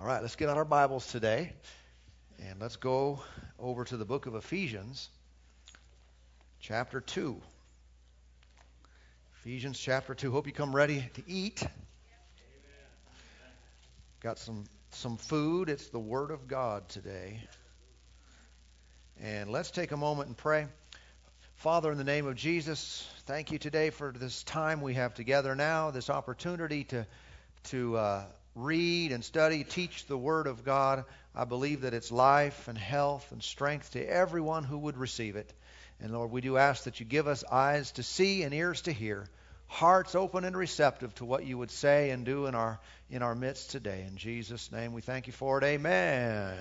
All right, let's get out our Bibles today and let's go over to the book of Ephesians, chapter 2. Ephesians chapter 2. Hope you come ready to eat. Got some some food. It's the word of God today. And let's take a moment and pray. Father, in the name of Jesus, thank you today for this time we have together now, this opportunity to to uh, read and study, teach the Word of God. I believe that it's life and health and strength to everyone who would receive it. And Lord, we do ask that you give us eyes to see and ears to hear, hearts open and receptive to what you would say and do in our in our midst today. In Jesus' name, we thank you for it. Amen.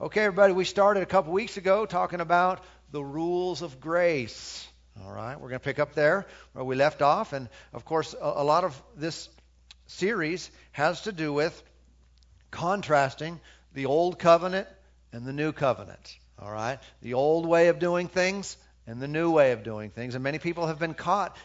Okay, everybody, we started a couple weeks ago talking about the rules of grace. All right, we're going to pick up there where we left off. And of course, a, a lot of this series has to do with contrasting the old covenant and the new covenant. All right? The old way of doing things and the new way of doing things. And many people have been caught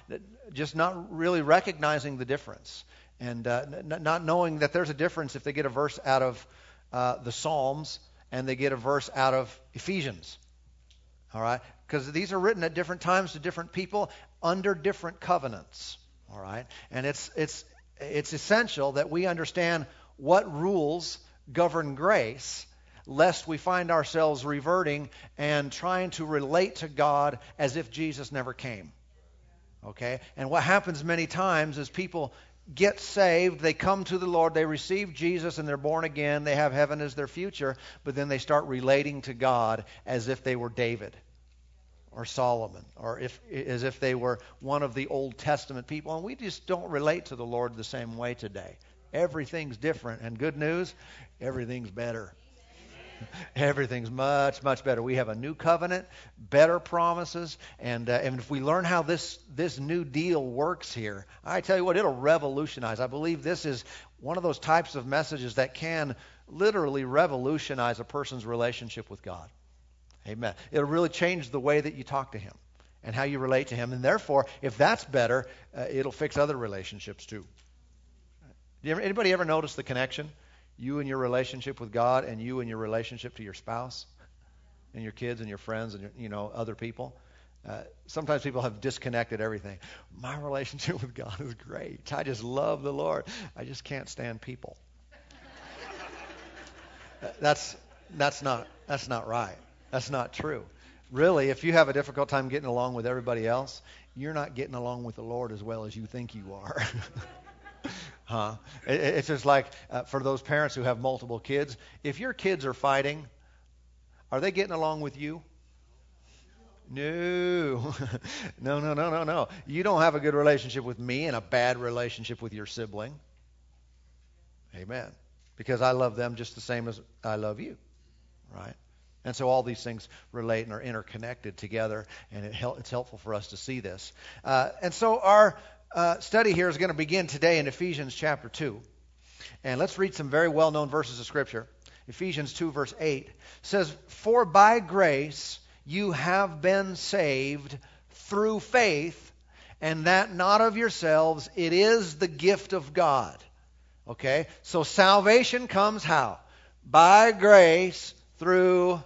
just not really recognizing the difference and uh, not knowing that there's a difference if they get a verse out of uh, the Psalms and they get a verse out of Ephesians. All right? Because these are written at different times to different people under different covenants. All right? And it's, it's, it's essential that we understand what rules govern grace, lest we find ourselves reverting and trying to relate to God as if Jesus never came. Okay? And what happens many times is people get saved, they come to the Lord, they receive Jesus, and they're born again, they have heaven as their future, but then they start relating to God as if they were David or Solomon, or if, as if they were one of the Old Testament people. And we just don't relate to the Lord the same way today. Everything's different. And good news, everything's better. Everything's much, much better. We have a new covenant, better promises, and, uh, and if we learn how this, this new deal works here, I tell you what, it'll revolutionize. I believe this is one of those types of messages that can literally revolutionize a person's relationship with God. Amen. It'll really change the way that you talk to Him and how you relate to Him. And therefore, if that's better, uh, it'll fix other relationships too. Ever, anybody ever notice the connection? You and your relationship with God, and you and your relationship to your spouse, and your kids, and your friends, and your, you know other people. Uh, sometimes people have disconnected everything. My relationship with God is great. I just love the Lord. I just can't stand people. that's that's not that's not right. That's not true. Really, if you have a difficult time getting along with everybody else, you're not getting along with the Lord as well as you think you are. huh? It, it's just like uh, for those parents who have multiple kids, if your kids are fighting, are they getting along with you? No. no, no, no, no, no. You don't have a good relationship with me and a bad relationship with your sibling. Amen. Because I love them just the same as I love you. Right? And so all these things relate and are interconnected together, and it hel- it's helpful for us to see this. Uh, and so our uh, study here is going to begin today in Ephesians chapter 2. And let's read some very well known verses of Scripture. Ephesians 2, verse 8 says, For by grace you have been saved through faith, and that not of yourselves, it is the gift of God. Okay? So salvation comes how? By grace through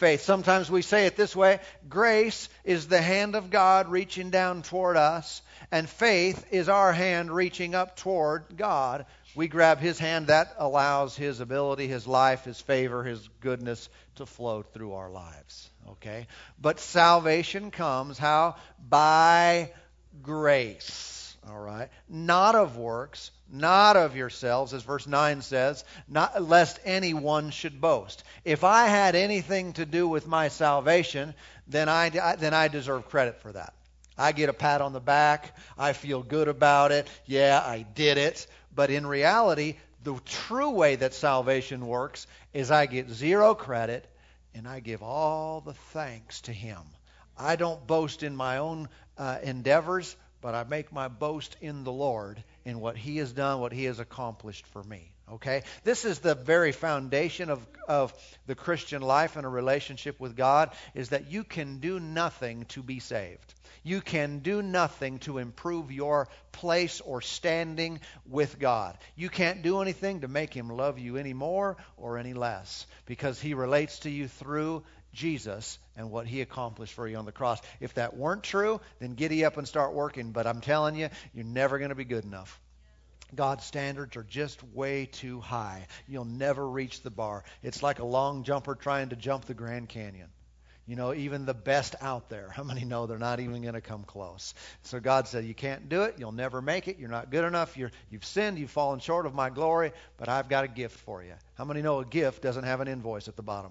faith. Sometimes we say it this way grace is the hand of God reaching down toward us, and faith is our hand reaching up toward God. We grab his hand, that allows his ability, his life, his favor, his goodness to flow through our lives. Okay? But salvation comes how? By grace. All right? Not of works, not of yourselves, as verse 9 says, not lest anyone should boast. If I had anything to do with my salvation, then I, then I deserve credit for that. I get a pat on the back. I feel good about it. Yeah, I did it. But in reality, the true way that salvation works is I get zero credit and I give all the thanks to Him. I don't boast in my own uh, endeavors, but I make my boast in the Lord in what He has done, what He has accomplished for me. Okay? This is the very foundation of, of the Christian life and a relationship with God is that you can do nothing to be saved. You can do nothing to improve your place or standing with God. You can't do anything to make Him love you any more or any less because He relates to you through Jesus and what He accomplished for you on the cross. If that weren't true, then giddy up and start working. But I'm telling you, you're never going to be good enough. God's standards are just way too high. You'll never reach the bar. It's like a long jumper trying to jump the Grand Canyon. You know, even the best out there, how many know they're not even going to come close? So God said, You can't do it. You'll never make it. You're not good enough. You're, you've sinned. You've fallen short of my glory, but I've got a gift for you. How many know a gift doesn't have an invoice at the bottom?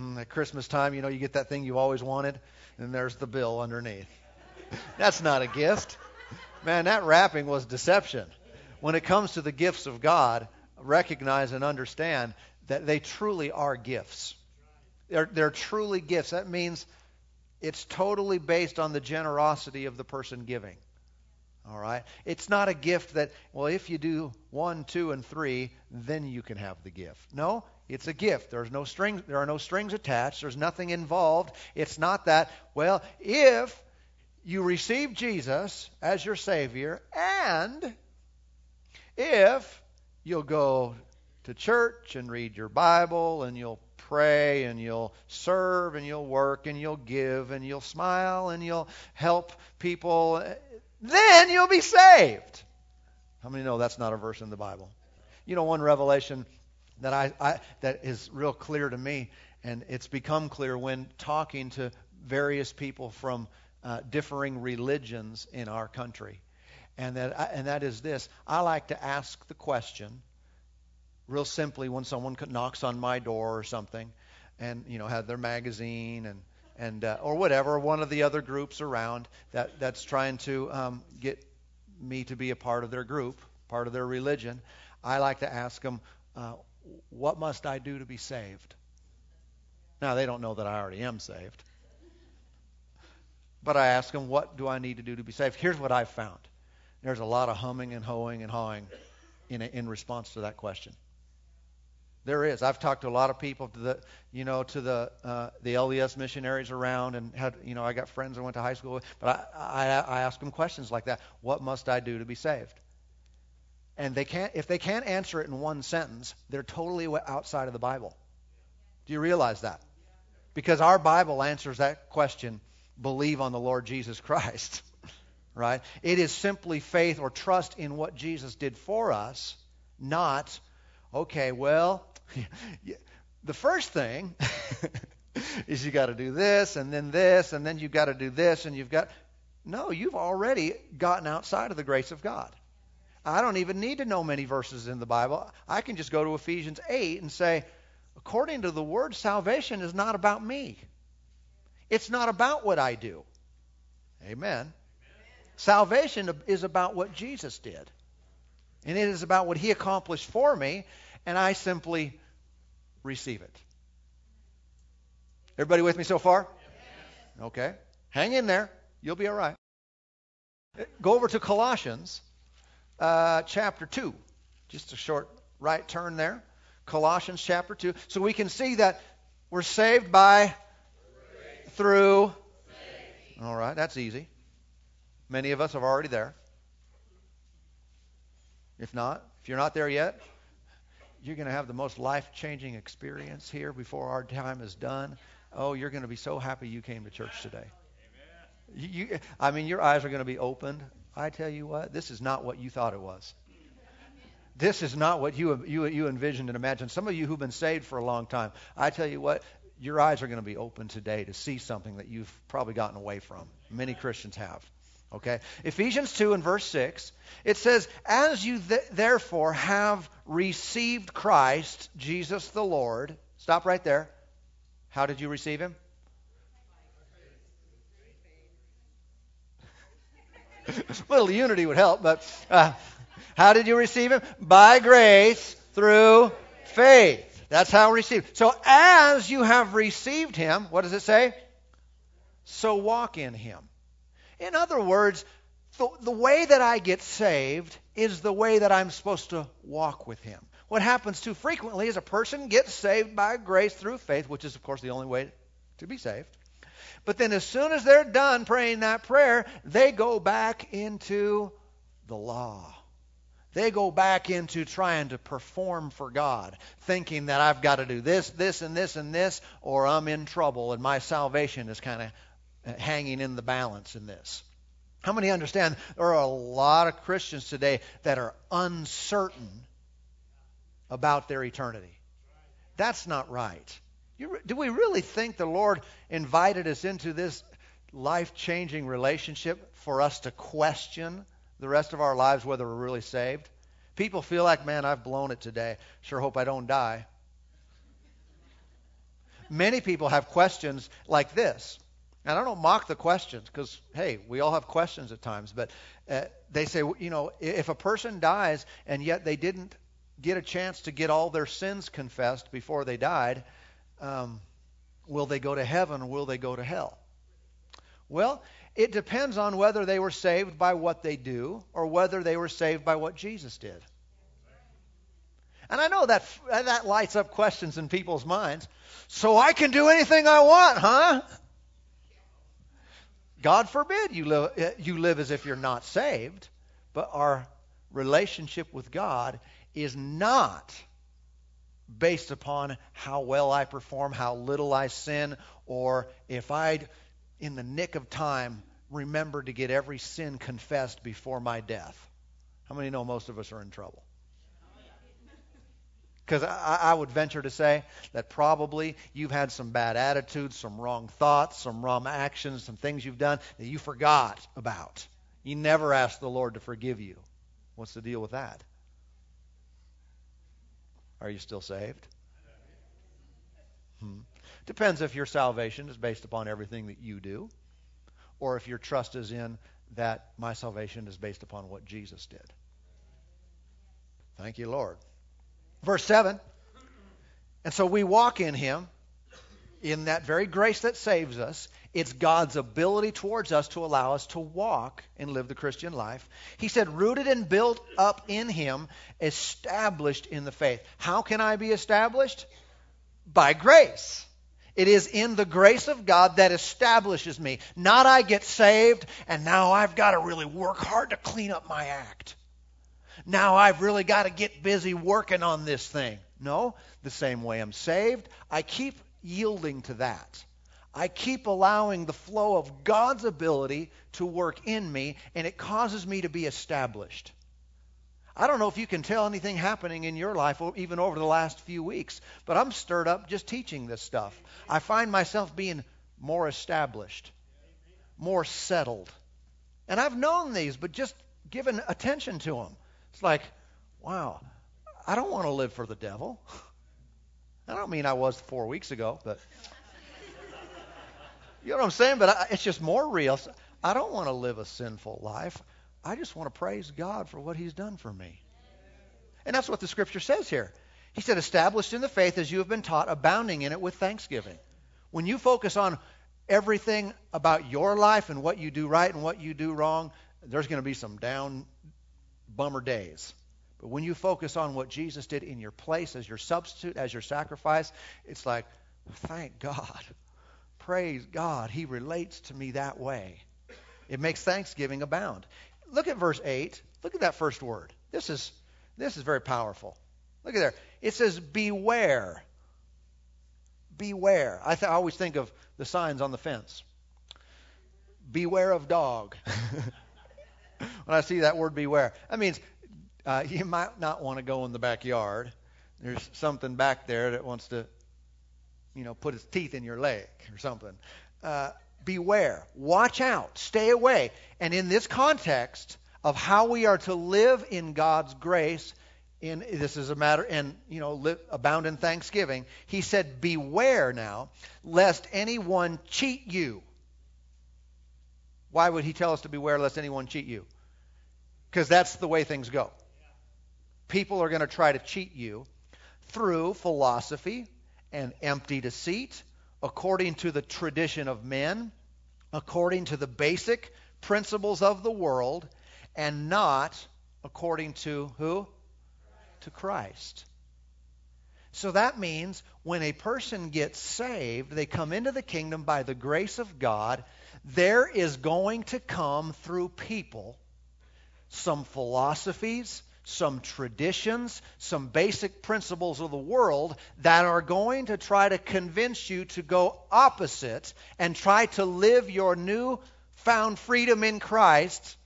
Hmm, at Christmas time, you know, you get that thing you always wanted, and there's the bill underneath. That's not a gift. Man, that wrapping was deception. When it comes to the gifts of God, recognize and understand that they truly are gifts. They're, they're truly gifts. That means it's totally based on the generosity of the person giving. All right? It's not a gift that, well, if you do one, two, and three, then you can have the gift. No, it's a gift. There's no strings, there are no strings attached. There's nothing involved. It's not that, well, if you receive Jesus as your Savior, and if you'll go to church and read your Bible and you'll pray and you'll serve and you'll work and you'll give and you'll smile and you'll help people, then you'll be saved. How many know that's not a verse in the Bible? You know, one revelation that I, I that is real clear to me, and it's become clear when talking to various people from uh, differing religions in our country. And that, and that is this I like to ask the question, real simply, when someone knocks on my door or something, and you know have their magazine and and uh, or whatever, one of the other groups around that that's trying to um, get me to be a part of their group, part of their religion. I like to ask them, uh, "What must I do to be saved?" Now they don't know that I already am saved, but I ask them, what do I need to do to be saved? Here's what I've found. There's a lot of humming and hoeing and hawing in, a, in response to that question. There is. I've talked to a lot of people, to the, you know, to the uh, the LDS missionaries around, and had, you know, I got friends I went to high school with, but I, I, I ask them questions like that. What must I do to be saved? And they can't, if they can't answer it in one sentence, they're totally outside of the Bible. Do you realize that? Because our Bible answers that question believe on the Lord Jesus Christ. right? It is simply faith or trust in what Jesus did for us, not, okay, well, the first thing is you got to do this and then this and then you've got to do this and you've got. No, you've already gotten outside of the grace of God. I don't even need to know many verses in the Bible. I can just go to Ephesians 8 and say, according to the word, salvation is not about me. It's not about what I do. Amen. Amen. Salvation is about what Jesus did. And it is about what he accomplished for me, and I simply receive it. Everybody with me so far? Yes. Okay. Hang in there. You'll be all right. Go over to Colossians uh, chapter 2. Just a short right turn there. Colossians chapter 2. So we can see that we're saved by through faith. All right, that's easy. Many of us are already there. If not, if you're not there yet, you're going to have the most life changing experience here before our time is done. Oh, you're going to be so happy you came to church today. You, you, I mean, your eyes are going to be opened. I tell you what, this is not what you thought it was. This is not what you, you, you envisioned and imagined. Some of you who've been saved for a long time, I tell you what, your eyes are going to be open today to see something that you've probably gotten away from. Many Christians have. Okay? Ephesians 2 and verse 6, it says, As you th- therefore have received Christ, Jesus the Lord. Stop right there. How did you receive him? little unity would help, but uh, how did you receive him? By grace through faith. That's how received. So as you have received him, what does it say? So walk in him. In other words, the, the way that I get saved is the way that I'm supposed to walk with Him. What happens too frequently is a person gets saved by grace through faith, which is, of course, the only way to be saved. But then, as soon as they're done praying that prayer, they go back into the law. They go back into trying to perform for God, thinking that I've got to do this, this, and this, and this, or I'm in trouble and my salvation is kind of hanging in the balance in this. How many understand there are a lot of Christians today that are uncertain about their eternity? That's not right. You, do we really think the Lord invited us into this life changing relationship for us to question the rest of our lives whether we're really saved? People feel like, man, I've blown it today. Sure hope I don't die. Many people have questions like this. And I don't mock the questions because, hey, we all have questions at times. But uh, they say, you know, if a person dies and yet they didn't get a chance to get all their sins confessed before they died, um, will they go to heaven or will they go to hell? Well, it depends on whether they were saved by what they do or whether they were saved by what Jesus did. And I know that that lights up questions in people's minds. So I can do anything I want, huh? God forbid you live, you live as if you're not saved, but our relationship with God is not based upon how well I perform, how little I sin, or if I'd, in the nick of time, remember to get every sin confessed before my death. How many know most of us are in trouble? Because I, I, would venture to say that probably you've had some bad attitudes, some wrong thoughts, some wrong actions, some things you've done that you forgot about. You never asked the Lord to forgive you. What's the deal with that? Are you still saved? Hmm. Depends if your salvation is based upon everything that you do, or if your trust is in that my salvation is based upon what Jesus did. Thank you, Lord. Verse 7. And so we walk in Him, in that very grace that saves us. It's God's ability towards us to allow us to walk and live the Christian life. He said, rooted and built up in Him, established in the faith. How can I be established? By grace. It is in the grace of God that establishes me. Not I get saved and now I've got to really work hard to clean up my act now I've really got to get busy working on this thing. No, the same way I'm saved, I keep yielding to that. I keep allowing the flow of God's ability to work in me, and it causes me to be established. I don't know if you can tell anything happening in your life, even over the last few weeks, but I'm stirred up just teaching this stuff. I find myself being more established, more settled. And I've known these, but just given attention to them. It's like, wow, I don't want to live for the devil. I don't mean I was four weeks ago, but you know what I'm saying? But I, it's just more real. I don't want to live a sinful life. I just want to praise God for what He's done for me. And that's what the Scripture says here. He said, established in the faith as you have been taught, abounding in it with thanksgiving. When you focus on everything about your life and what you do right and what you do wrong, there's going to be some down bummer days. But when you focus on what Jesus did in your place as your substitute, as your sacrifice, it's like, thank God. Praise God. He relates to me that way. It makes thanksgiving abound. Look at verse 8. Look at that first word. This is this is very powerful. Look at there. It says beware. Beware. I, th- I always think of the signs on the fence. Beware of dog. when I see that word beware. That means uh, you might not want to go in the backyard. There's something back there that wants to, you know, put his teeth in your leg or something. Uh, beware. Watch out. Stay away. And in this context of how we are to live in God's grace, in this is a matter and you know live, abound in thanksgiving he said beware now lest anyone cheat you why would he tell us to beware lest anyone cheat you because that's the way things go. People are going to try to cheat you through philosophy and empty deceit, according to the tradition of men, according to the basic principles of the world and not according to who? To Christ. So that means when a person gets saved, they come into the kingdom by the grace of God, there is going to come through people some philosophies, some traditions, some basic principles of the world that are going to try to convince you to go opposite and try to live your new found freedom in Christ,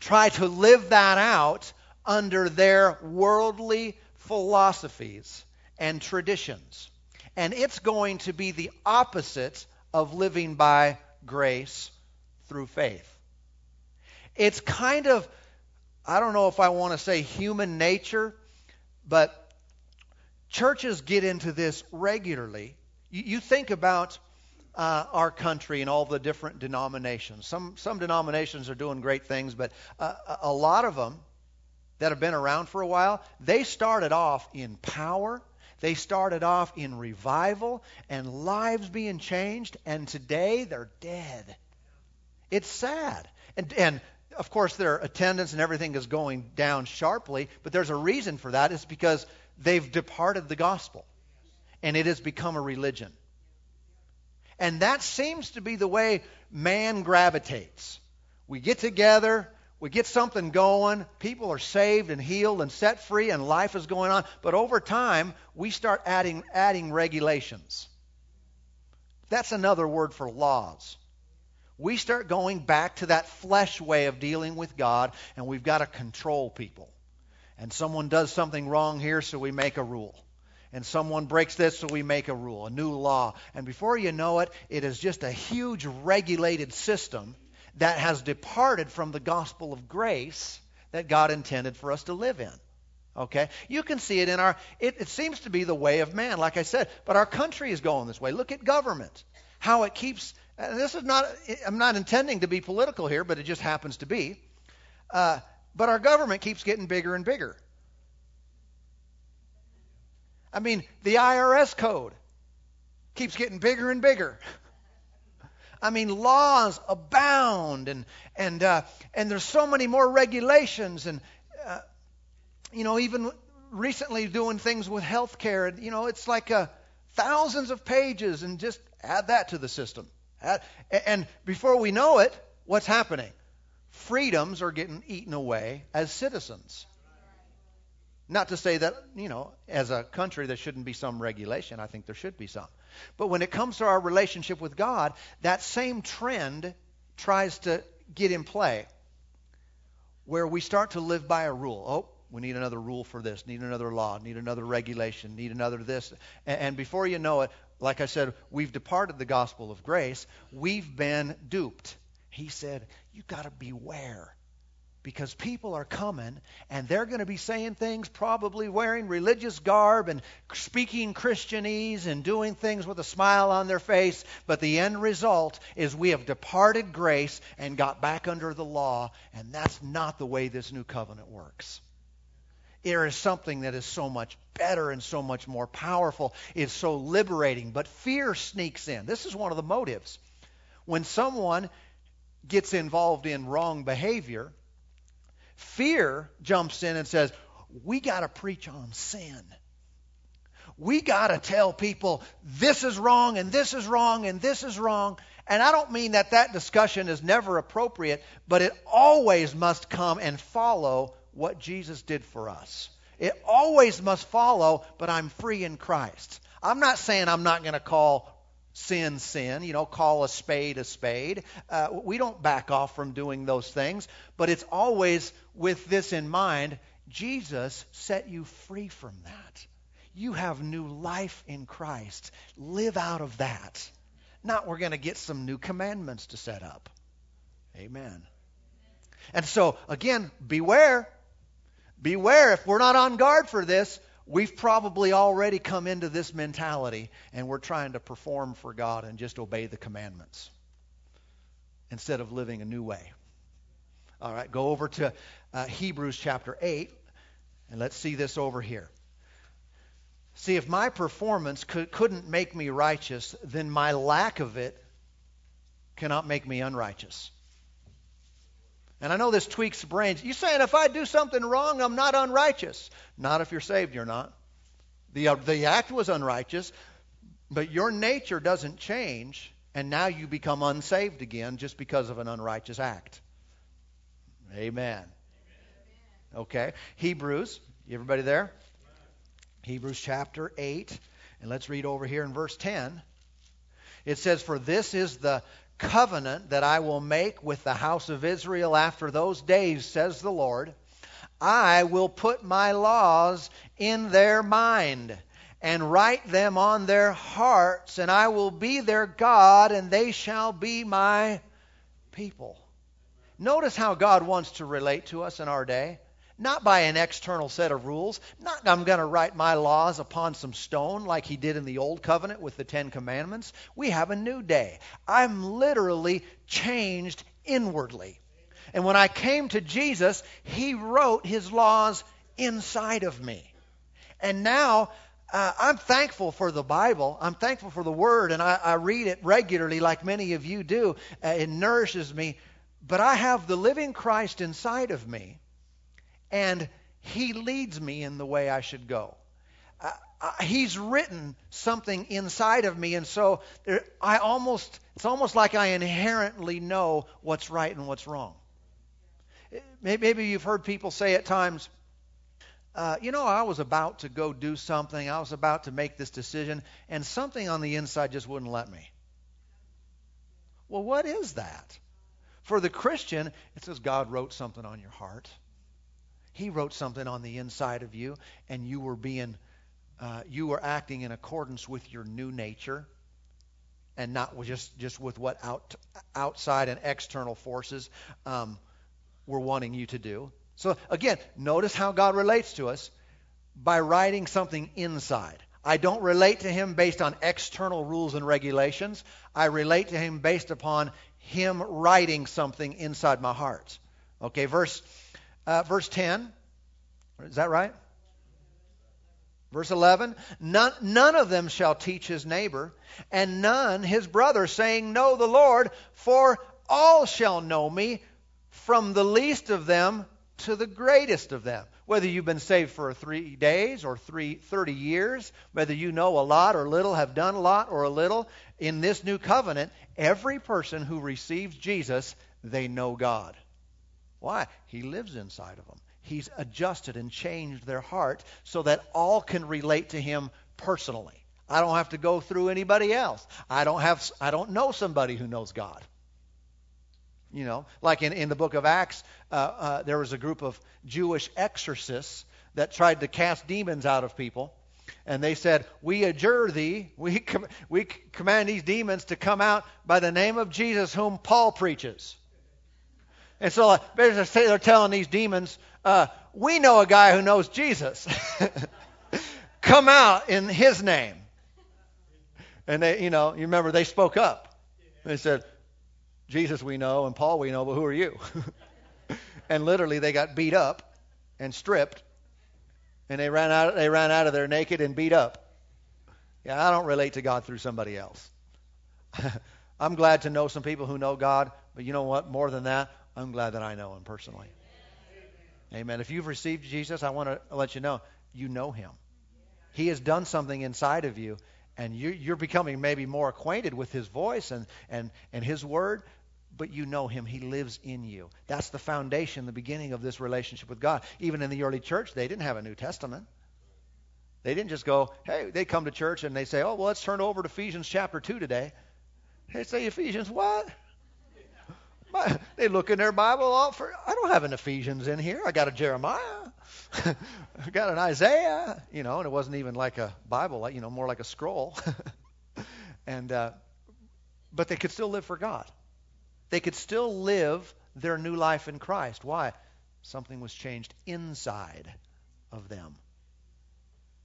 try to live that out under their worldly philosophies and traditions. And it's going to be the opposite of living by grace through faith. It's kind of, I don't know if I want to say human nature, but churches get into this regularly. You, you think about uh, our country and all the different denominations. Some, some denominations are doing great things, but uh, a lot of them that have been around for a while, they started off in power. They started off in revival and lives being changed, and today they're dead. It's sad. And, and of course, their attendance and everything is going down sharply, but there's a reason for that. It's because they've departed the gospel, and it has become a religion. And that seems to be the way man gravitates. We get together, we get something going, people are saved and healed and set free, and life is going on. But over time, we start adding, adding regulations. That's another word for laws we start going back to that flesh way of dealing with God, and we've got to control people. And someone does something wrong here, so we make a rule. And someone breaks this, so we make a rule, a new law. And before you know it, it is just a huge regulated system that has departed from the gospel of grace that God intended for us to live in. Okay? You can see it in our, it, it seems to be the way of man, like I said, but our country is going this way. Look at government, how it keeps and this is not, I'm not intending to be political here, but it just happens to be. Uh, but our government keeps getting bigger and bigger. I mean, the IRS code keeps getting bigger and bigger. I mean, laws abound, and and uh, and there's so many more regulations, and uh, you know, even recently doing things with healthcare, you know, it's like uh, thousands of pages, and just add that to the system. And before we know it, what's happening? Freedoms are getting eaten away as citizens. Not to say that, you know, as a country there shouldn't be some regulation. I think there should be some. But when it comes to our relationship with God, that same trend tries to get in play where we start to live by a rule. Oh, we need another rule for this, need another law, need another regulation, need another this. And, before you know it, like I said, we've departed the gospel of grace. We've been duped. He said, You've got to beware because people are coming and they're going to be saying things, probably wearing religious garb and speaking Christianese and doing things with a smile on their face. But the end result is we have departed grace and got back under the law, and that's not the way this new covenant works there is something that is so much better and so much more powerful. It's so liberating. But fear sneaks in. This is one of the motives. When someone gets involved in wrong behavior, fear jumps in and says, We got to preach on sin. We got to tell people this is wrong and this is wrong and this is wrong. And I don't mean that that discussion is never appropriate, but it always must come and follow what Jesus did for us. It always must follow, but I'm free in Christ. I'm not saying I'm not going to call sin sin, you know, call a spade a spade. Uh, we don't back off from doing those things, but it's always with this in mind Jesus set you free from that. You have new life in Christ. Live out of that. Not we're going to get some new commandments to set up. Amen. And so, again, beware beware, if we're not on guard for this, we've probably already come into this mentality and we're trying to perform for God and just obey the commandments instead of living a new way. All right, go over to uh, Hebrews chapter 8 and let's see this over here. See, if my performance could, couldn't make me righteous, then my lack of it cannot make me unrighteous. And I know this tweaks brains. You're saying if I do something wrong, I'm not unrighteous? Not if you're saved, you're not. The, uh, the act was unrighteous, but your nature doesn't change, and now you become unsaved again just because of an unrighteous act. Amen. Okay. Hebrews, everybody there? Hebrews chapter 8. And let's read over here in verse 10. It says, For this is the covenant that I will make with the house of Israel after those days, says the Lord. I will put my laws in their mind and write them on their hearts, and I will be their God, and they shall be my people. Notice how God wants to relate to us in our day. Not by an external set of rules. Not I'm going to write my laws upon some stone like he did in the old covenant with the Ten Commandments. We have a new day. I'm literally changed inwardly. And when I came to Jesus, he wrote his laws inside of me. And now uh, I'm thankful for the Bible. I'm thankful for the Word, and I, I read it regularly like many of you do. Uh, it nourishes me. But I have the living Christ inside of me and He leads me in the way I should go. Uh, uh, he's written something inside of me, and so there, I almost it's almost like I inherently know what's right and what's wrong. Maybe you've heard people say at times, uh, you know, I was about to go do something, I was about to make this decision, and something on the inside just wouldn't let me. Well, what is that? For the Christian, it says God wrote something on your heart. He wrote something on the inside of you, and you were being, uh, you were acting in accordance with your new nature, and not just just with what out, outside and external forces um, were wanting you to do. So again, notice how God relates to us by writing something inside. I don't relate to him based on external rules and regulations. I relate to him based upon him writing something inside my heart. Okay, verse uh, verse 10. Is that right? Verse 11 none, none of them shall teach his neighbor, and none his brother, saying, Know the Lord, for all shall know me, from the least of them to the greatest of them. Whether you've been saved for three days or three, 30 years, whether you know a lot or little, have done a lot or a little, in this new covenant, every person who receives Jesus, they know God. Why? He lives inside of them. He's adjusted and changed their heart so that all can relate to him personally. I don't have to go through anybody else. I don't have I don't know somebody who knows God. You know, like in, in the book of Acts, uh, uh, there was a group of Jewish exorcists that tried to cast demons out of people. And they said, We adjure thee, we, com- we command these demons to come out by the name of Jesus, whom Paul preaches. And so uh, they're telling these demons, uh, we know a guy who knows Jesus. Come out in his name. And they, you know, you remember they spoke up. They said, Jesus we know and Paul we know, but who are you? and literally they got beat up and stripped and they ran out they ran out of there naked and beat up. Yeah, I don't relate to God through somebody else. I'm glad to know some people who know God, but you know what? More than that, I'm glad that I know him personally. Amen. If you've received Jesus, I want to let you know you know him. He has done something inside of you, and you, are becoming maybe more acquainted with his voice and, and, and his word, but you know him. He lives in you. That's the foundation, the beginning of this relationship with God. Even in the early church, they didn't have a New Testament. They didn't just go, hey, they come to church and they say, oh, well, let's turn over to Ephesians chapter 2 today. They say, Ephesians what? they look in their Bible. All for, I don't have an Ephesians in here. I got a Jeremiah. I got an Isaiah. You know, and it wasn't even like a Bible, like you know, more like a scroll. and uh, but they could still live for God. They could still live their new life in Christ. Why? Something was changed inside of them.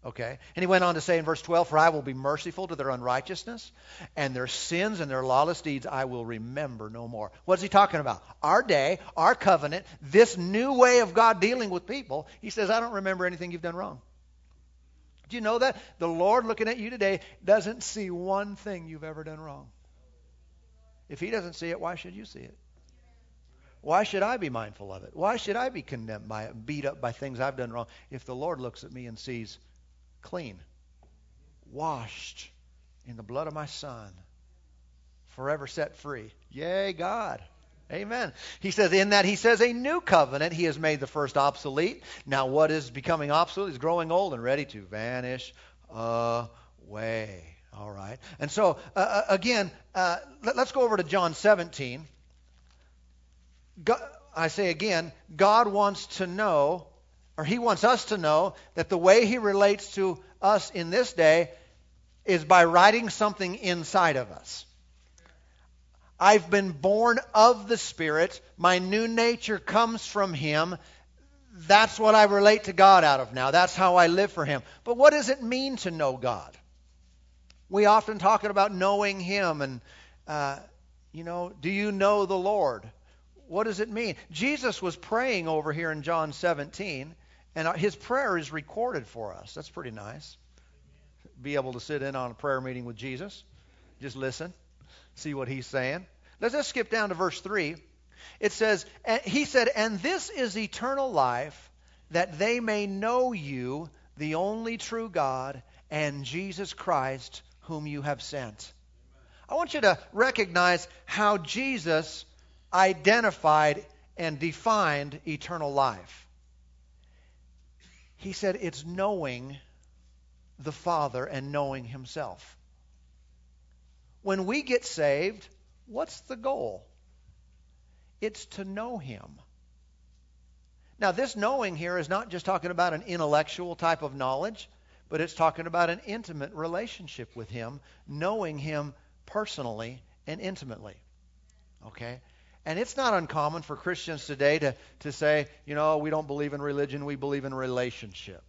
Okay? And he went on to say in verse 12, For I will be merciful to their unrighteousness, and their sins and their lawless deeds I will remember no more. What's he talking about? Our day, our covenant, this new way of God dealing with people. He says, I don't remember anything you've done wrong. Do you know that? The Lord looking at you today doesn't see one thing you've ever done wrong. If he doesn't see it, why should you see it? Why should I be mindful of it? Why should I be condemned by it, beat up by things I've done wrong? If the Lord looks at me and sees clean, washed in the blood of my Son, forever set free. Yay, God. Amen. He says, in that he says a new covenant, he has made the first obsolete. Now, what is becoming obsolete is growing old and ready to vanish away. All right. And so, uh, uh again, uh, let, us go over to John 17. God, I say again, God wants to know, or he wants us to know, that the way he relates to us in this day is by writing something inside of us. I've been born of the Spirit. My new nature comes from Him. That's what I relate to God out of now. That's how I live for Him. But what does it mean to know God? We often talk about knowing Him and, uh, you know, do you know the Lord? What does it mean? Jesus was praying over here in John 17, and his prayer is recorded for us. That's pretty nice. Be able to sit in on a prayer meeting with Jesus. Just listen see what he's saying. Let's just skip down to verse 3. It says, He said, And this is eternal life, that they may know you, the only true God, and Jesus Christ, whom you have sent. I want you to recognize how Jesus identified and defined eternal life. He said it's knowing the Father and knowing Himself when we get saved, what's the goal? It's to know Him. Now, this knowing here is not just talking about an intellectual type of knowledge, but it's talking about an intimate relationship with Him, knowing Him personally and intimately. Okay? And it's not uncommon for Christians today to, to say, you know, we don't believe in religion, we believe in relationship.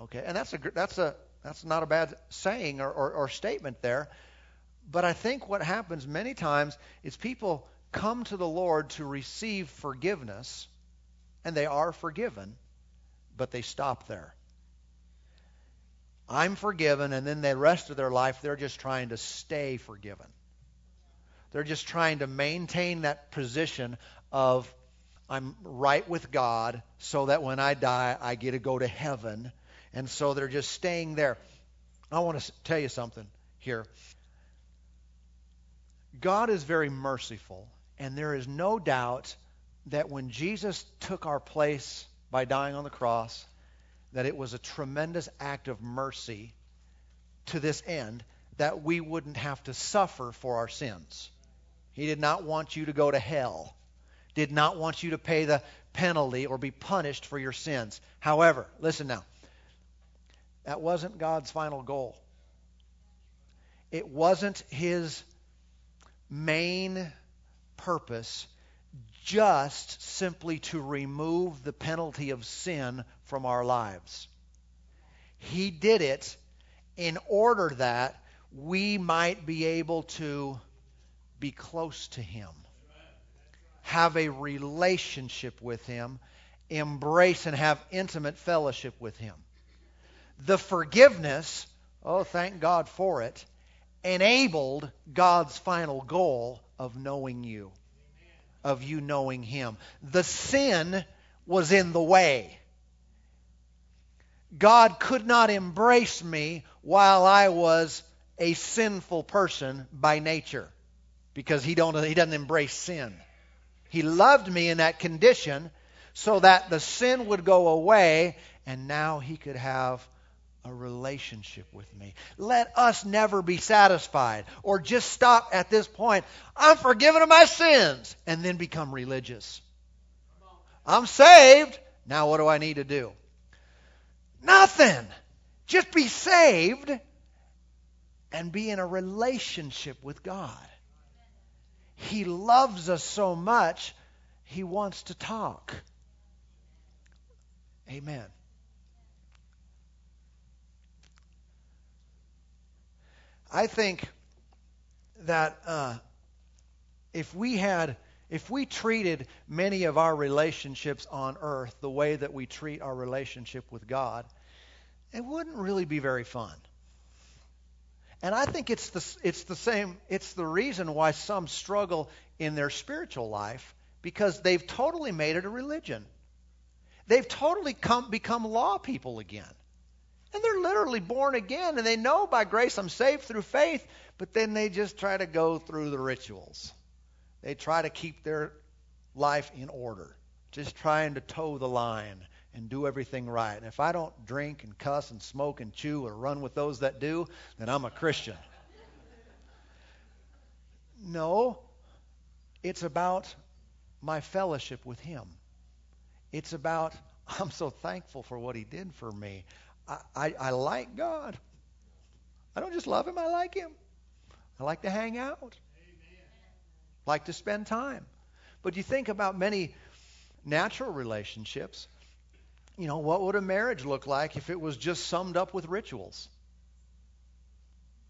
Okay? And that's a that's a that's not a bad saying or, or, or statement there. But I think what happens many times is people come to the Lord to receive forgiveness, and they are forgiven, but they stop there. I'm forgiven, and then the rest of their life, they're just trying to stay forgiven. They're just trying to maintain that position of, I'm right with God, so that when I die, I get to go to heaven. And so they're just staying there. I want to tell you something here. God is very merciful, and there is no doubt that when Jesus took our place by dying on the cross, that it was a tremendous act of mercy to this end that we wouldn't have to suffer for our sins. He did not want you to go to hell, did not want you to pay the penalty or be punished for your sins. However, listen now, that wasn't God's final goal. It wasn't his main purpose just simply to remove the penalty of sin from our lives. He did it in order that we might be able to be close to Him, have a relationship with Him, embrace and have intimate fellowship with Him. The forgiveness, oh, thank God for it, enabled God's final goal of knowing you, of you knowing Him. The sin was in the way. God could not embrace me while I was a sinful person by nature because he, don't, he doesn't embrace sin. He loved me in that condition so that the sin would go away and now he could have a relationship with me. Let us never be satisfied or just stop at this point. I'm forgiven of my sins and then become religious. I'm saved. Now what do I need to do? Nothing. Just be saved and be in a relationship with God. He loves us so much, He wants to talk. Amen. I think that uh, if we had, if we treated many of our relationships on earth the way that we treat our relationship with God, it wouldn't really be very fun. And I think it's the, it's the same, it's the reason why some struggle in their spiritual life because they've totally made it a religion. They've totally come, become law people again. And they're literally born again, and they know by grace I'm saved through faith, but then they just try to go through the rituals. They try to keep their life in order, just trying to toe the line and do everything right. And if I don't drink and cuss and smoke and chew or run with those that do, then I'm a Christian. No, it's about my fellowship with Him. It's about, I'm so thankful for what He did for me. I, I, I like God. I don't just love Him, I like Him. I like to hang out, Amen. like to spend time. But you think about many natural relationships. You know, what would a marriage look like if it was just summed up with rituals?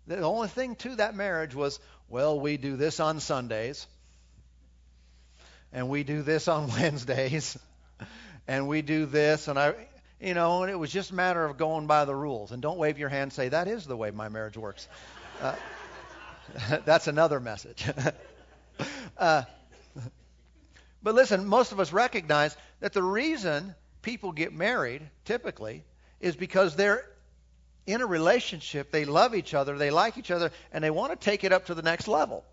The only thing to that marriage was, well, we do this on Sundays, and we do this on Wednesdays, and we do this, and I, you know, and it was just a matter of going by the rules. And don't wave your hand and say, that is the way my marriage works. Uh, that's another message. uh, but listen, most of us recognize that the reason people get married, typically, is because they're in a relationship, they love each other, they like each other, and they want to take it up to the next level.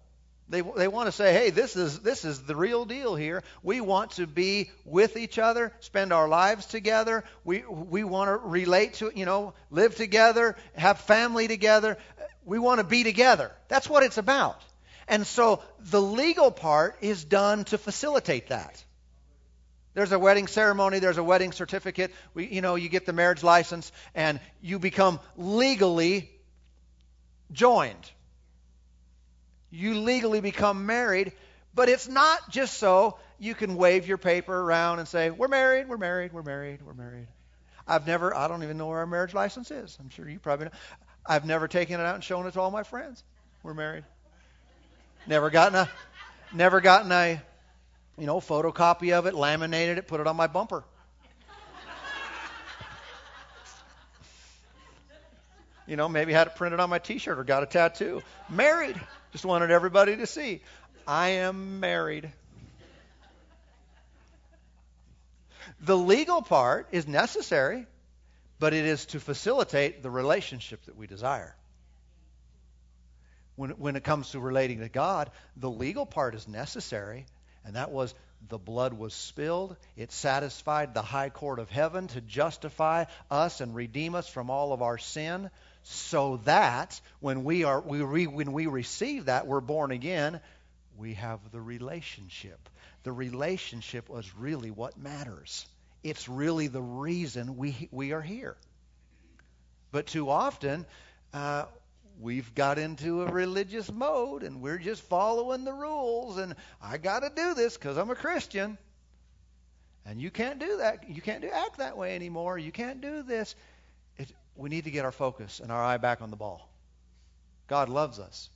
They, they want to say, hey, this is, this is the real deal here. We want to be with each other, spend our lives together. We, we want to relate to, you know, live together, have family together. We want to be together. That's what it's about. And so the legal part is done to facilitate that. There's a wedding ceremony, there's a wedding certificate. We, you know, you get the marriage license, and you become legally joined you legally become married, but it's not just so you can wave your paper around and say, We're married, we're married, we're married, we're married. I've never, I don't even know where our marriage license is. I'm sure you probably know. I've never taken it out and shown it to all my friends. We're married. Never gotten a, never gotten a, you know, photocopy of it, laminated it, put it on my bumper. you know, maybe had it printed on my T-shirt or got a tattoo. Married. Just wanted everybody to see. I am married. The legal part is necessary, but it is to facilitate the relationship that we desire. When, when it comes to relating to God, the legal part is necessary, and that was the blood was spilled. It satisfied the high court of heaven to justify us and redeem us from all of our sin so that when we are we re, when we receive that we're born again we have the relationship. The relationship was really what matters. It's really the reason we we are here. But too often uh, we've got into a religious mode and we're just following the rules and i got to do this because i'm a christian and you can't do that you can't do act that way anymore you can't do this we need to get our focus and our eye back on the ball. God loves us.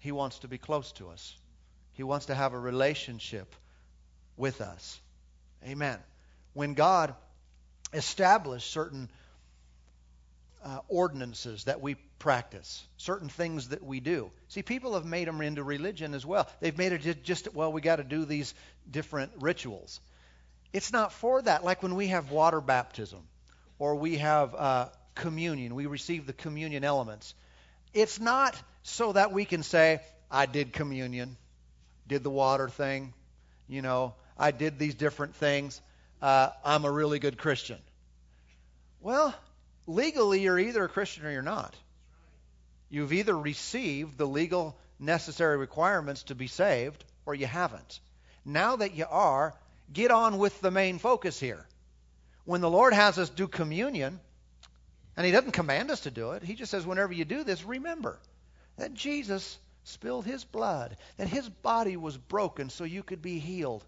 He wants to be close to us. He wants to have a relationship with us. Amen. When God established certain uh, ordinances that we practice, certain things that we do. See, people have made them into religion as well. They've made it just, well, we got to do these different rituals. It's not for that. Like when we have water baptism, or we have uh, communion. We receive the communion elements. It's not so that we can say, I did communion, did the water thing, you know, I did these different things. Uh, I'm a really good Christian. Well, legally, you're either a Christian or you're not. You've either received the legal necessary requirements to be saved or you haven't. Now that you are, get on with the main focus here when the Lord has us do communion, and He doesn't command us to do it, He just says, whenever you do this, remember that Jesus spilled His blood, that His body was broken so you could be healed.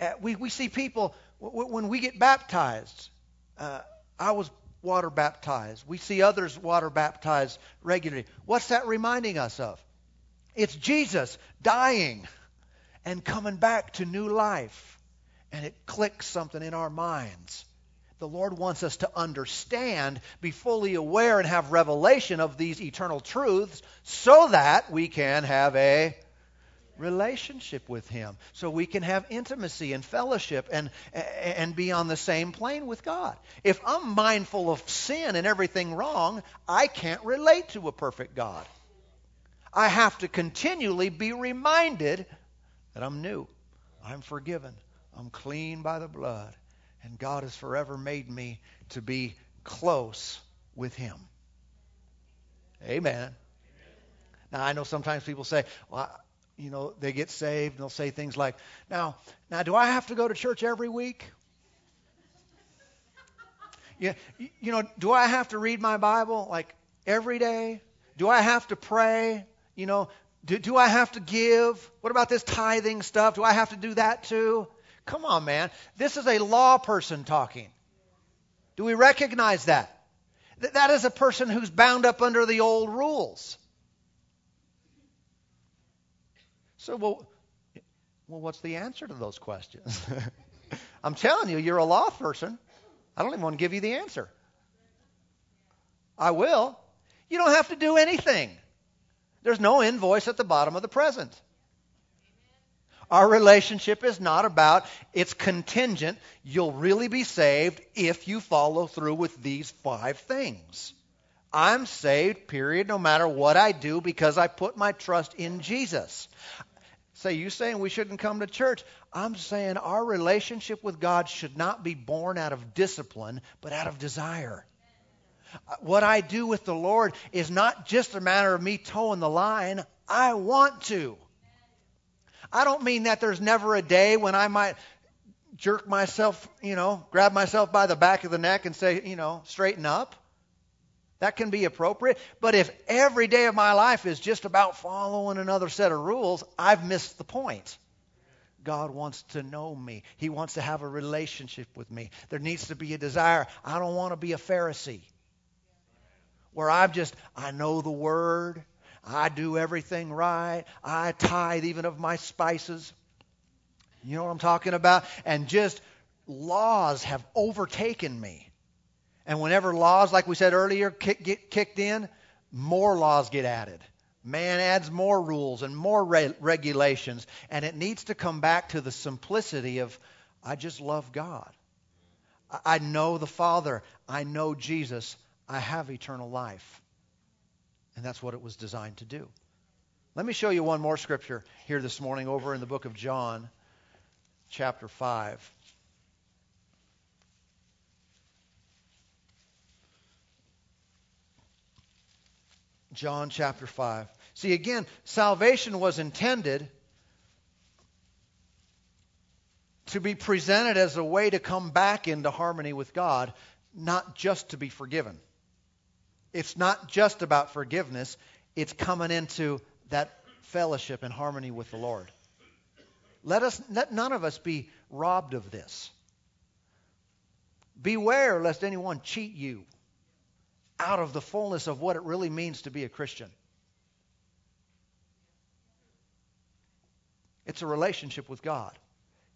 Uh, we, we see people, w- when we get baptized, uh, I was water baptized. We see others water baptized regularly. What's that reminding us of? It's Jesus dying and coming back to new life. And it clicks something in our minds the Lord wants us to understand, be fully aware, and have revelation of these eternal truths so that we can have a relationship with him so we can have intimacy and fellowship and and be on the same plane with God. If I'm mindful of sin and everything wrong, I can't relate to a perfect God. I have to continually be reminded that I'm new. I'm forgiven. I'm clean by the blood. And God has forever made me to be close with him. Amen. Now I know sometimes people say, "Well, you know, they get saved and they'll say things like, "Now, now, do I have to go to church every week? Yeah, you know, do I have to read my Bible like every day? Do I have to pray? You know, do, do I have to give? What about this tithing stuff? Do I have to do that too? Come on, man. This is a law person talking. Do we recognize that? Th- that is a person who's bound up under the old rules. So, well, well, what's the answer to those questions? I'm telling you, you're a law person. I don't even want to give you the answer. I will. You don't have to do anything. There's no invoice at the bottom of the present. Our relationship is not about, it's contingent. You'll really be saved if you follow through with these five things. I'm saved, period, no matter what I do because I put my trust in Jesus. Say, you saying we shouldn't come to church? I'm saying our relationship with God should not be born out of discipline, but out of desire. Uh, what I do with the Lord is not just a matter of me toeing the line. I want to. I don't mean that there's never a day when I might jerk myself, you know, grab myself by the back of the neck and say, you know, straighten up. That can be appropriate. But if every day of my life is just about following another set of rules, I've missed the point. God wants to know me. He wants to have a relationship with me. There needs to be a desire. I don't want to be a Pharisee where I'm just, I know the word, I do everything right, I tithe even of my spices. You know what I'm talking about? And just laws have overtaken me. And whenever laws, like we said earlier, kick, get kicked in, more laws get added. Man adds more rules and more re- regulations. And it needs to come back to the simplicity of, I just love God. I, I know the Father. I know Jesus. I have eternal life. And that's what it was designed to do. Let me show you one more scripture here this morning over in the book of John, chapter 5. John chapter 5. See, again, salvation was intended to be presented as a way to come back into harmony with God, not just to be forgiven. It's not just about forgiveness, it's coming into that fellowship and harmony with the Lord. Let us let none of us be robbed of this. Beware lest anyone cheat you out of the fullness of what it really means to be a Christian. It's a relationship with God,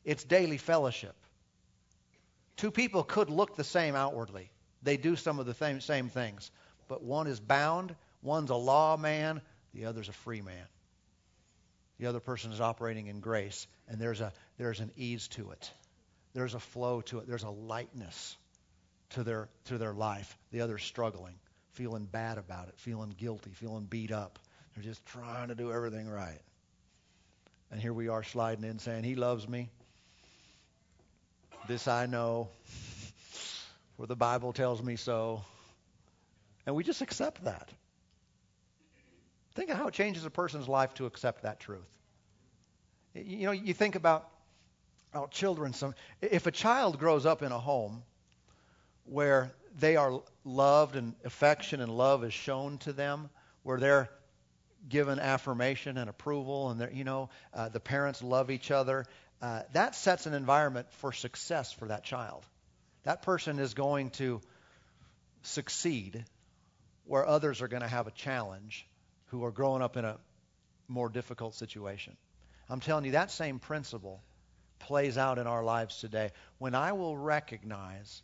it's daily fellowship. Two people could look the same outwardly, they do some of the same, things, but one is bound, one's a law man, the other's a free man. The other person is operating in grace, and there's, a, there's an ease to it. There's a flow to it. There's a lightness to their to their life. The other's struggling, feeling bad about it, feeling guilty, feeling beat up. They're just trying to do everything right. And here we are sliding in saying, He loves me. This I know, for the Bible tells me so. And we just accept that. Think of how it changes a person's life to accept that truth. You know, you think about oh, children. Some, if a child grows up in a home where they are loved and affection and love is shown to them, where they're given affirmation and approval, and you know uh, the parents love each other. Uh, that sets an environment for success for that child. That person is going to succeed where others are going to have a challenge who are growing up in a more difficult situation. I'm telling you, that same principle plays out in our lives today. When I will recognize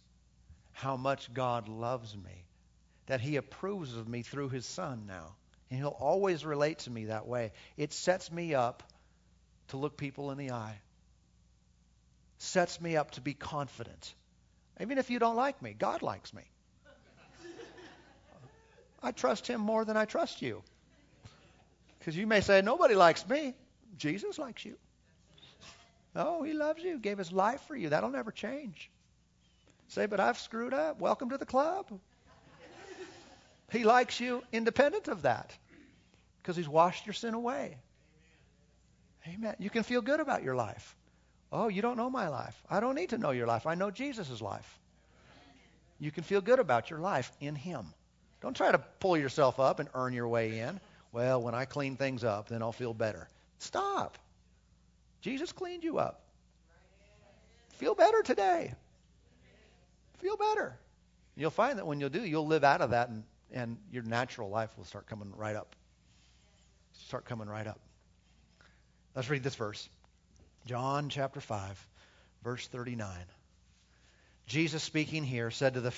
how much God loves me, that He approves of me through His Son now. And He'll always relate to me that way. It sets me up to look people in the eye. Sets me up to be confident. Even if you don't like me, God likes me. I trust Him more than I trust you. Because you may say, nobody likes me. Jesus likes you. Oh, He loves you, gave His life for you. That'll never change. Say, but I've screwed up. Welcome to the club. He likes you independent of that because He's washed your sin away. Amen. You can feel good about your life. Oh, you don't know my life. I don't need to know your life. I know Jesus' life. You can feel good about your life in Him. Don't try to pull yourself up and earn your way in. Well, when I clean things up, then I'll feel better. Stop. Jesus cleaned you up. Feel better today. Feel better. You'll find that when you'll do, you'll live out of that and, and your natural life will start coming right up. Start coming right up. Let's read this verse. John chapter 5, verse 39. Jesus speaking here said to the,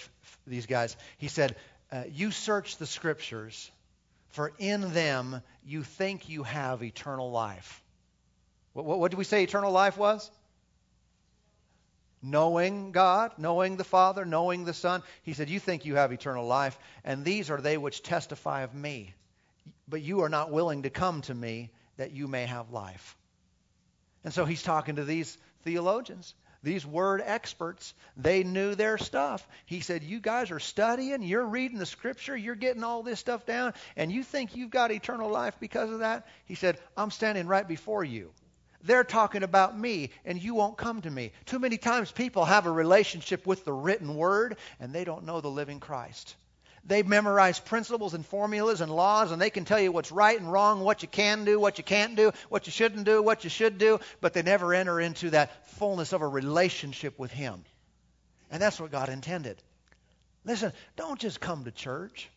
these guys, He said, uh, You search the scriptures, for in them you think you have eternal life. What, what, what did we say eternal life was? Knowing God, knowing the Father, knowing the Son. He said, You think you have eternal life, and these are they which testify of me. But you are not willing to come to me that you may have life. And so he's talking to these theologians, these word experts. They knew their stuff. He said, You guys are studying, you're reading the scripture, you're getting all this stuff down, and you think you've got eternal life because of that? He said, I'm standing right before you. They're talking about me, and you won't come to me. Too many times people have a relationship with the written word, and they don't know the living Christ. They've memorized principles and formulas and laws, and they can tell you what's right and wrong, what you can do, what you can't do, what you shouldn't do, what you should do, but they never enter into that fullness of a relationship with Him. And that's what God intended. Listen, don't just come to church,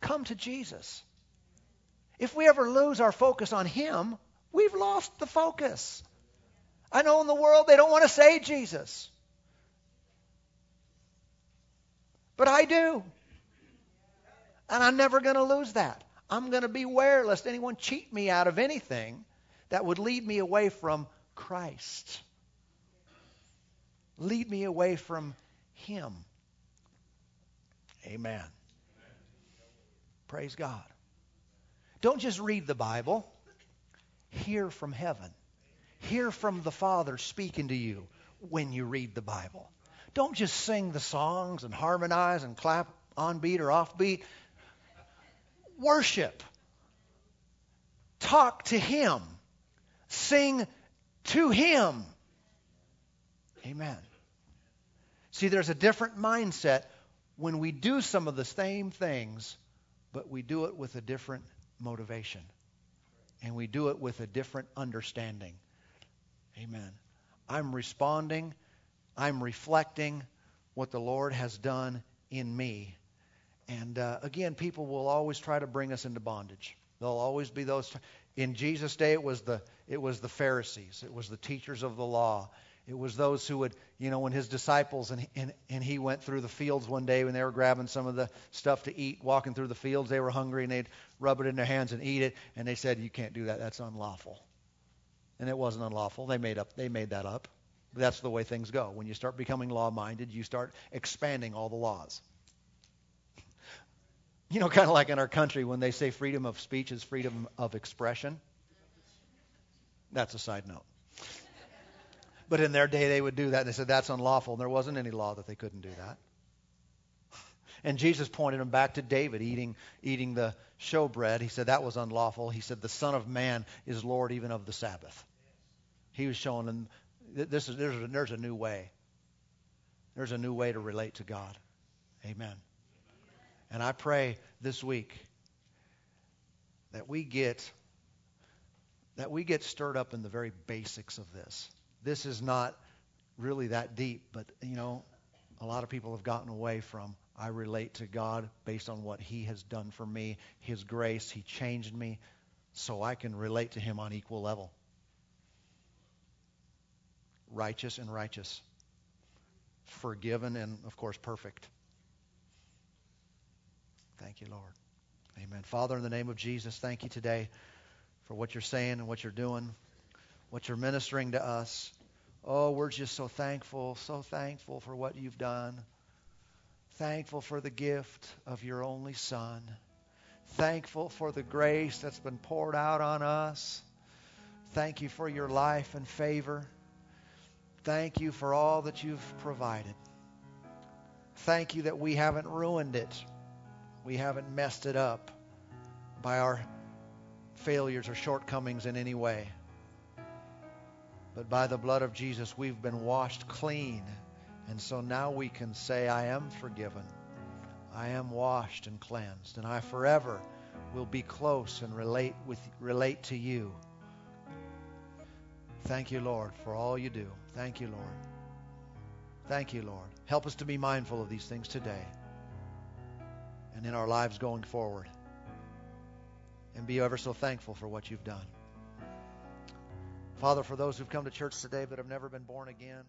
come to Jesus. If we ever lose our focus on Him, we've lost the focus. I know in the world they don't want to say Jesus. But I do. And I'm never going to lose that. I'm going to beware lest anyone cheat me out of anything that would lead me away from Christ. Lead me away from Him. Amen. Praise God. Don't just read the Bible, hear from heaven. Hear from the Father speaking to you when you read the Bible. Don't just sing the songs and harmonize and clap on beat or off beat worship. Talk to Him. Sing to Him. Amen. See, there's a different mindset when we do some of the same things, but we do it with a different motivation. And we do it with a different understanding. Amen. I'm responding, I'm reflecting what the Lord has done in me and uh, again, people will always try to bring us into bondage. There'll always be those. T- in Jesus' day, it was the it was the Pharisees, it was the teachers of the law, it was those who would, you know, when his disciples and, and and he went through the fields one day when they were grabbing some of the stuff to eat, walking through the fields, they were hungry and they'd rub it in their hands and eat it, and they said, "You can't do that. That's unlawful." And it wasn't unlawful. They made up they made that up. That's the way things go. When you start becoming law-minded, you start expanding all the laws. You know, kind of like in our country when they say freedom of speech is freedom of expression. That's a side note. But in their day, they would do that, and they said that's unlawful, and there wasn't any law that they couldn't do that. And Jesus pointed them back to David eating, eating the showbread. He said that was unlawful. He said the Son of Man is Lord even of the Sabbath. He was showing them this is, there's, a, there's a new way. There's a new way to relate to God. Amen. And I pray this week that we get that we get stirred up in the very basics of this. This is not really that deep, but you know, a lot of people have gotten away from I relate to God based on what he has done for me, his grace, he changed me so I can relate to him on equal level. Righteous and righteous. Forgiven and of course perfect. Thank you, Lord. Amen. Father, in the name of Jesus, thank you today for what you're saying and what you're doing. What you're ministering to us. Oh, we're just so thankful, so thankful for what you've done. Thankful for the gift of your only Son. Thankful for the grace that's been poured out on us. Thank you for your life and favor. Thank you for all that you've provided. Thank you that we haven't ruined it. We haven't messed it up by our failures or shortcomings in any way. But by the blood of Jesus, we've been washed clean. And so now we can say, I am forgiven. I am washed and cleansed. And I forever will be close and relate, with, relate to you. Thank you, Lord, for all you do. Thank you, Lord. Thank you, Lord. Help us to be mindful of these things today and in our lives going forward. And be ever so thankful for what you've done. Father, for those who've come to church today but have never been born again,